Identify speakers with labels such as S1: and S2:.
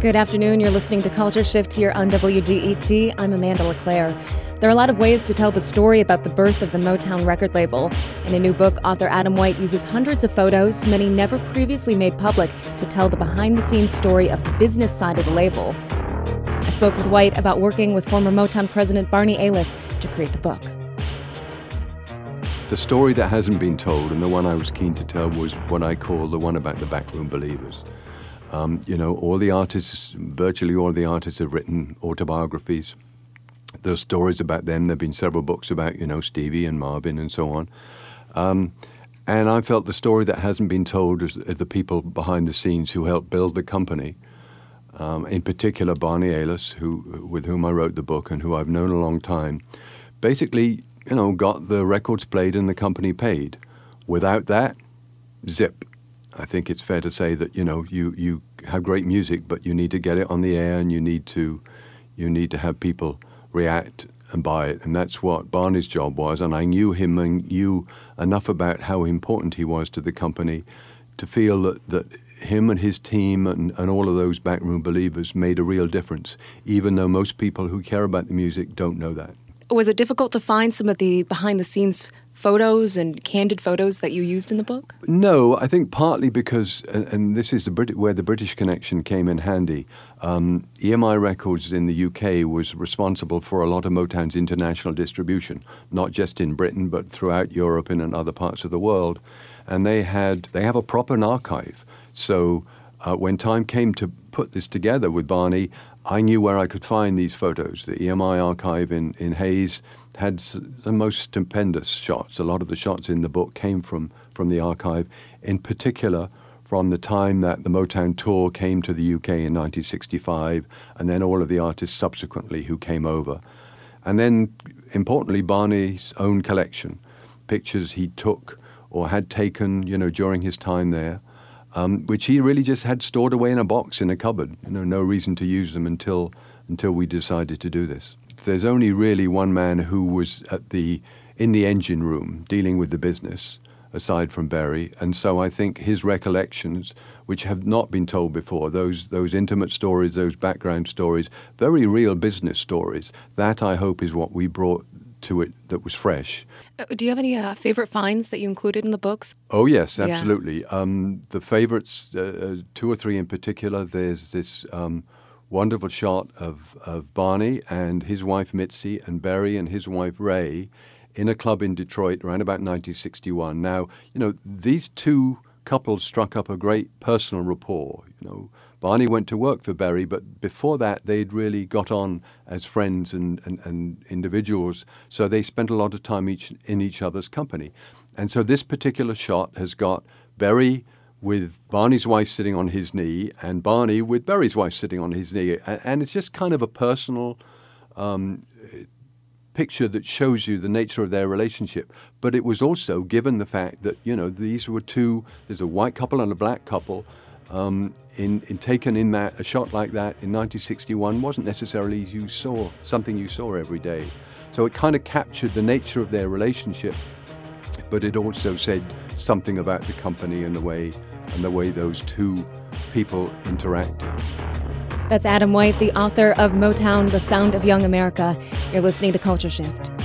S1: Good afternoon. You're listening to Culture Shift here on WDET. I'm Amanda LeClaire. There are a lot of ways to tell the story about the birth of the Motown record label. In a new book, author Adam White uses hundreds of photos, many never previously made public, to tell the behind the scenes story of the business side of the label. I spoke with White about working with former Motown president Barney Ales to create the book.
S2: The story that hasn't been told, and the one I was keen to tell, was what I call the one about the backroom believers. Um, you know, all the artists, virtually all the artists have written autobiographies. There's stories about them. There have been several books about, you know, Stevie and Marvin and so on. Um, and I felt the story that hasn't been told is, the people behind the scenes who helped build the company. Um, in particular, Barney Ales, who, with whom I wrote the book and who I've known a long time, basically, you know, got the records played and the company paid. Without that, zip. I think it's fair to say that you know you you have great music, but you need to get it on the air, and you need to you need to have people react and buy it, and that's what Barney's job was. And I knew him and knew enough about how important he was to the company to feel that that him and his team and, and all of those backroom believers made a real difference, even though most people who care about the music don't know that.
S1: Was it difficult to find some of the behind the scenes photos and candid photos that you used in the book?
S2: No, I think partly because, and, this is the Brit- where the British connection came in handy. Um, EMI Records in the UK was responsible for a lot of Motown's international distribution, not just in Britain but throughout Europe and in other parts of the world. And they had they have a proper archive. So uh, when time came to put this together with Barney, I knew where I could find these photos. The EMI archive in, in Hayes had the most stupendous shots. A lot of the shots in the book came from, from the archive, in particular from the time that the Motown tour came to the UK in 1965, and then all of the artists subsequently who came over. And then, importantly, Barney's own collection, pictures he took or had taken, you know, during his time there, um, which he really just had stored away in a box in a cupboard. You know, no reason to use them until until we decided to do this there's only really one man who was at the in the engine room dealing with the business, aside from Berry, and so I think his recollections, which have not been told before, those those intimate stories, those background stories, very real business stories, that I hope is what we brought to it that was fresh.
S1: Uh, do you have any uh, favorite finds that you included in the books?
S2: Oh yes, absolutely. Yeah. Um, the favorites, uh, uh, two or three in particular. There's this. Um, wonderful shot of, of Barney and his wife Mitzi and Berry and his wife Ray in a club in Detroit around about 1961. Now, you know, these two couples struck up a great personal rapport. You know, Barney went to work for Berry, but before that, they'd really got on as friends and, and, and individuals. So they spent a lot of time each in each other's company. And so this particular shot has got Berry with Barney's wife sitting on his knee and Barney with Berry's wife sitting on his knee. And, and it's just kind of a personal um, picture that shows you the nature of their relationship. But it was also given the fact that, you know, these were two, there's a white couple and a black couple. Um, in, in, taken in that a shot like that in 1961 wasn't necessarily you saw something you saw every day. So it kind of captured the nature of their relationship but it also said something about the company and the way and the way those two people interacted.
S1: That's Adam White, the author of Motown: The Sound of Young America. You're listening to Culture Shift.